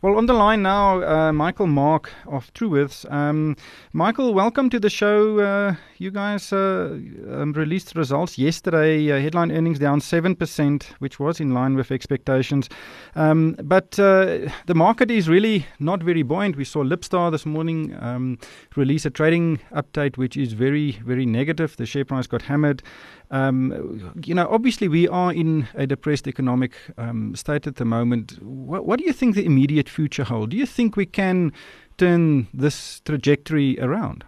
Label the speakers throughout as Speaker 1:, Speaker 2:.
Speaker 1: Well, on the line now, uh, Michael Mark of Truworths. Um, Michael, welcome to the show. Uh, you guys uh, um, released results yesterday. Uh, headline earnings down 7%, which was in line with expectations. Um, but uh, the market is really not very buoyant. We saw Libstar this morning um, release a trading update, which is very, very negative. The share price got hammered. Um, you know, obviously, we are in a depressed economic um, state at the moment. What, what do you think the immediate future holds? Do you think we can turn this trajectory around?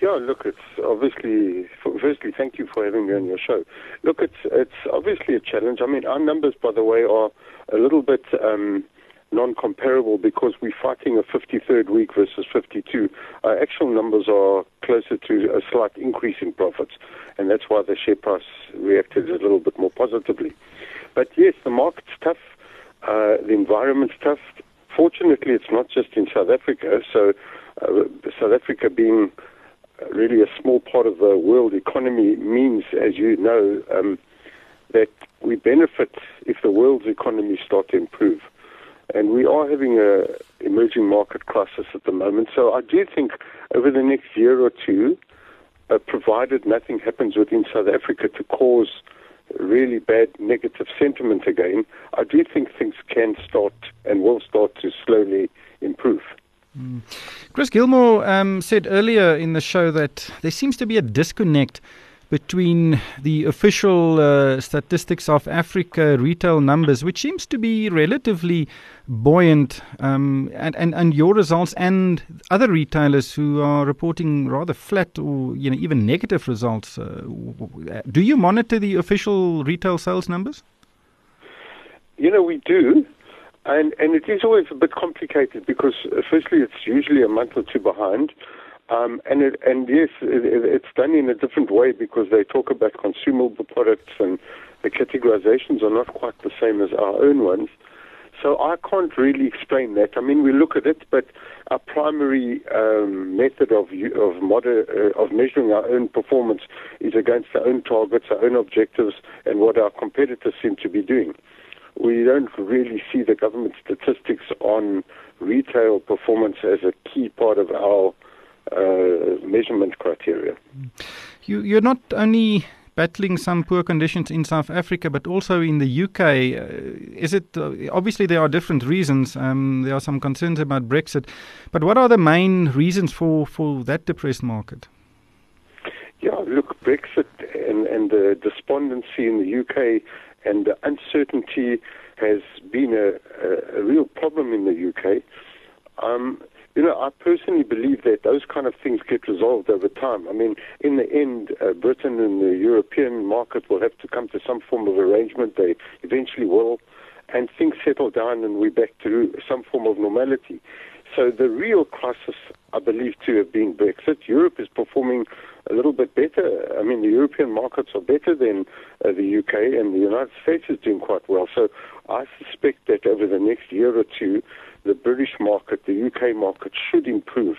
Speaker 2: Yeah, look, it's obviously. Firstly, thank you for having me on your show. Look, it's it's obviously a challenge. I mean, our numbers, by the way, are a little bit. Um, non-comparable because we're fighting a 53rd week versus 52. Our actual numbers are closer to a slight increase in profits, and that's why the share price reacted a little bit more positively. But yes, the market's tough, uh, the environment's tough. Fortunately, it's not just in South Africa. So, uh, South Africa being really a small part of the world economy means, as you know, um, that we benefit if the world's economy start to improve. And we are having a emerging market crisis at the moment. So I do think over the next year or two, uh, provided nothing happens within South Africa to cause really bad negative sentiment again, I do think things can start and will start to slowly improve.
Speaker 1: Mm. Chris Gilmour um, said earlier in the show that there seems to be a disconnect between the official uh, Statistics of Africa retail numbers, which seems to be relatively buoyant, um, and, and, and your results and other retailers who are reporting rather flat or you know even negative results. Uh, do you monitor the official retail sales numbers?
Speaker 2: You know, we do. And and it is always a bit complicated because uh, firstly it's usually a month or two behind, um, and it, and yes, it, it's done in a different way because they talk about consumable products and the categorizations are not quite the same as our own ones. So I can't really explain that. I mean, we look at it, but our primary um, method of of, moder- uh, of measuring our own performance is against our own targets, our own objectives, and what our competitors seem to be doing. We don't really see the government statistics on retail performance as a key part of our uh, measurement criteria.
Speaker 1: You, you're not only battling some poor conditions in South Africa, but also in the UK. Uh, is it uh, obviously there are different reasons? Um, there are some concerns about Brexit, but what are the main reasons for, for that depressed market?
Speaker 2: Yeah, look, Brexit and, and the despondency in the UK and the uncertainty has been a, a, a real problem in the UK. Um, you know, I personally believe that those kind of things get resolved over time. I mean, in the end, uh, Britain and the European market will have to come to some form of arrangement. They eventually will, and things settle down and we're back to some form of normality. So the real crisis, I believe, to have been Brexit. Europe is performing a little bit better. I mean, the European markets are better than uh, the UK, and the United States is doing quite well. So I suspect that over the next year or two, the British market, the UK market should improve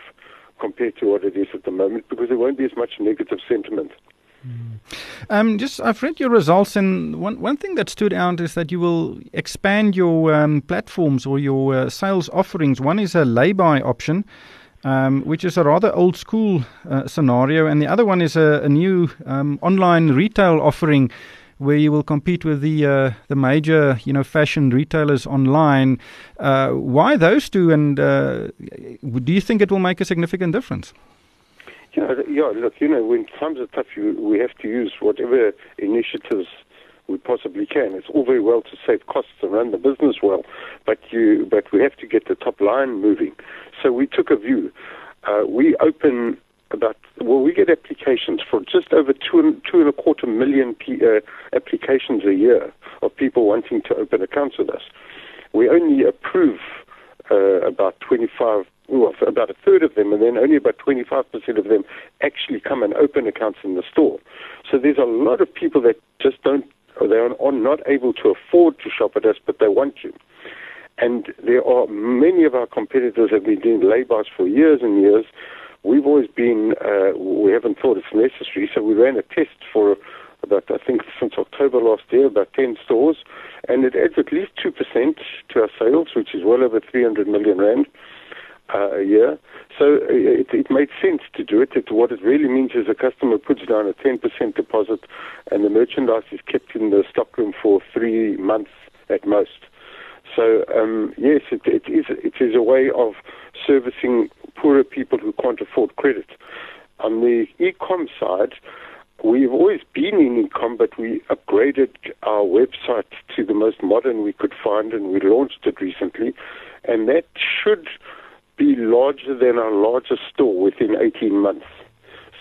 Speaker 2: compared to what it is at the moment because there won't be as much negative sentiment.
Speaker 1: Mm. Um, just I've read your results, and one one thing that stood out is that you will expand your um, platforms or your uh, sales offerings. One is a lay-by option, um, which is a rather old school uh, scenario, and the other one is a, a new um, online retail offering where you will compete with the uh, the major you know fashion retailers online. Uh, why those two, and uh, do you think it will make a significant difference?
Speaker 2: Yeah, yeah. Look, you know, when times are tough, you, we have to use whatever initiatives we possibly can. It's all very well to save costs and run the business well, but you but we have to get the top line moving. So we took a view. Uh, we open about well, we get applications for just over two and, two and a quarter million p, uh, applications a year of people wanting to open accounts with us. We only approve uh, about 25, well, about a third of them, and then only about 25% of them actually come and open accounts in the store. So there's a lot of people that just don't, they are not able to afford to shop at us, but they want to. And there are many of our competitors have been doing laybys for years and years. We've always been, uh, we haven't thought it's necessary, so we ran a test for about, I think, since October last year, about 10 stores, and it adds at least 2% to our sales, which is well over 300 million rand uh, a year. So uh, it, it made sense to do it. it. What it really means is a customer puts down a 10% deposit, and the merchandise is kept in the stockroom for three months at most. So um, yes, it, it is it is a way of servicing poorer people who can't afford credit. On the e-com side, we've always been in e-com, but we upgraded our website to the most modern we could find, and we launched it recently, and that should be larger than our largest store within 18 months.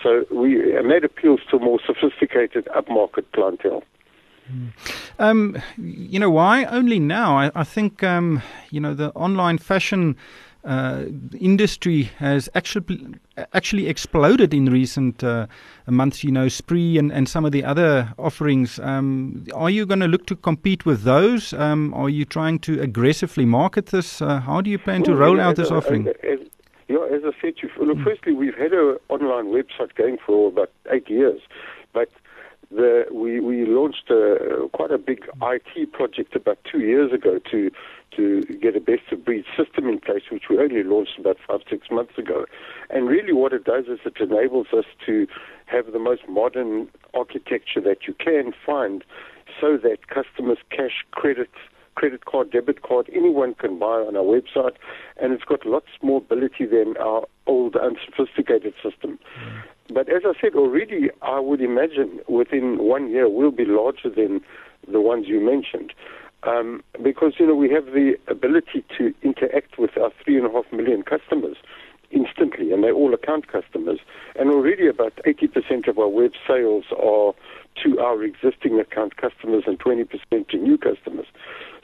Speaker 2: So we and that appeals to a more sophisticated upmarket clientele.
Speaker 1: Um, you know why? Only now. I, I think um, you know the online fashion uh, industry has actually actually exploded in recent uh, months. You know, Spree and, and some of the other offerings. Um, are you going to look to compete with those? Um, are you trying to aggressively market this? Uh, how do you plan to roll out this offering?
Speaker 2: As, yeah, as I said, you, look, firstly, we've had an online website going for about eight years, but the, we, we launched a, quite a big IT project about two years ago to to get a best of breed system in place, which we only launched about five six months ago. And really, what it does is it enables us to have the most modern architecture that you can find, so that customers cash credit credit card, debit card, anyone can buy on our website, and it's got lots more ability than our old unsophisticated system. Mm. But as I said already, I would imagine within one year we'll be larger than the ones you mentioned. Um, because, you know, we have the ability to interact with our three and a half million customers instantly, and they're all account customers. And already about 80% of our web sales are to our existing account customers and 20% to new customers.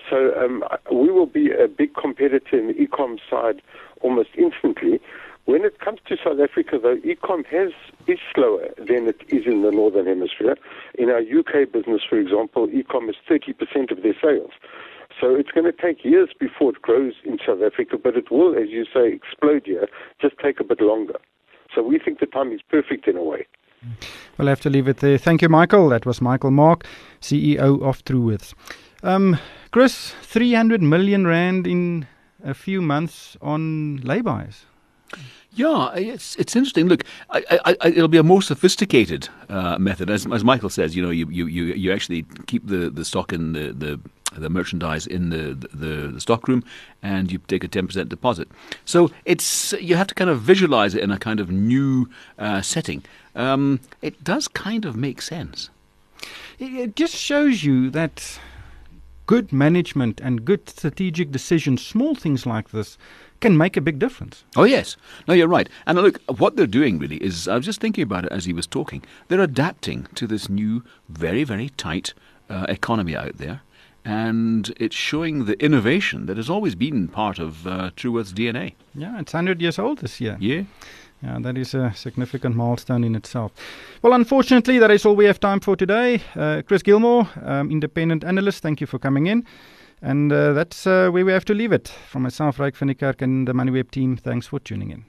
Speaker 2: So um, we will be a big competitor in the e-com side almost instantly. When it comes to South Africa, though, e-com has is slower than it is in the northern hemisphere. In our UK business, for example, e-com is 30% of their sales. So it's going to take years before it grows in South Africa, but it will, as you say, explode here. Just take a bit longer. So we think the time is perfect in a way.
Speaker 1: We'll have to leave it there. Thank you, Michael. That was Michael Mark, CEO of Truworths. Um, Chris, 300 million rand in a few months on lay-bys.
Speaker 3: Yeah, it's it's interesting. Look, I, I, it'll be a more sophisticated uh, method, as, as Michael says. You know, you, you, you actually keep the, the stock in the, the the merchandise in the, the, the stock room and you take a 10% deposit. So it's you have to kind of visualize it in a kind of new uh, setting. Um, it does kind of make sense.
Speaker 1: It just shows you that good management and good strategic decisions, small things like this, can make a big difference.
Speaker 3: Oh, yes. No, you're right. And look, what they're doing really is, I was just thinking about it as he was talking, they're adapting to this new, very, very tight uh, economy out there. And it's showing the innovation that has always been part of uh, Truworths' DNA.
Speaker 1: Yeah, it's 100 years old this year.
Speaker 3: Yeah.
Speaker 1: Yeah, that is a significant milestone in itself. Well, unfortunately, that is all we have time for today. Uh, Chris Gilmour, um, independent analyst, thank you for coming in. And uh, that's uh, where we have to leave it. From myself, Ryk van Niekerk, and the MoneyWeb team, thanks for tuning in.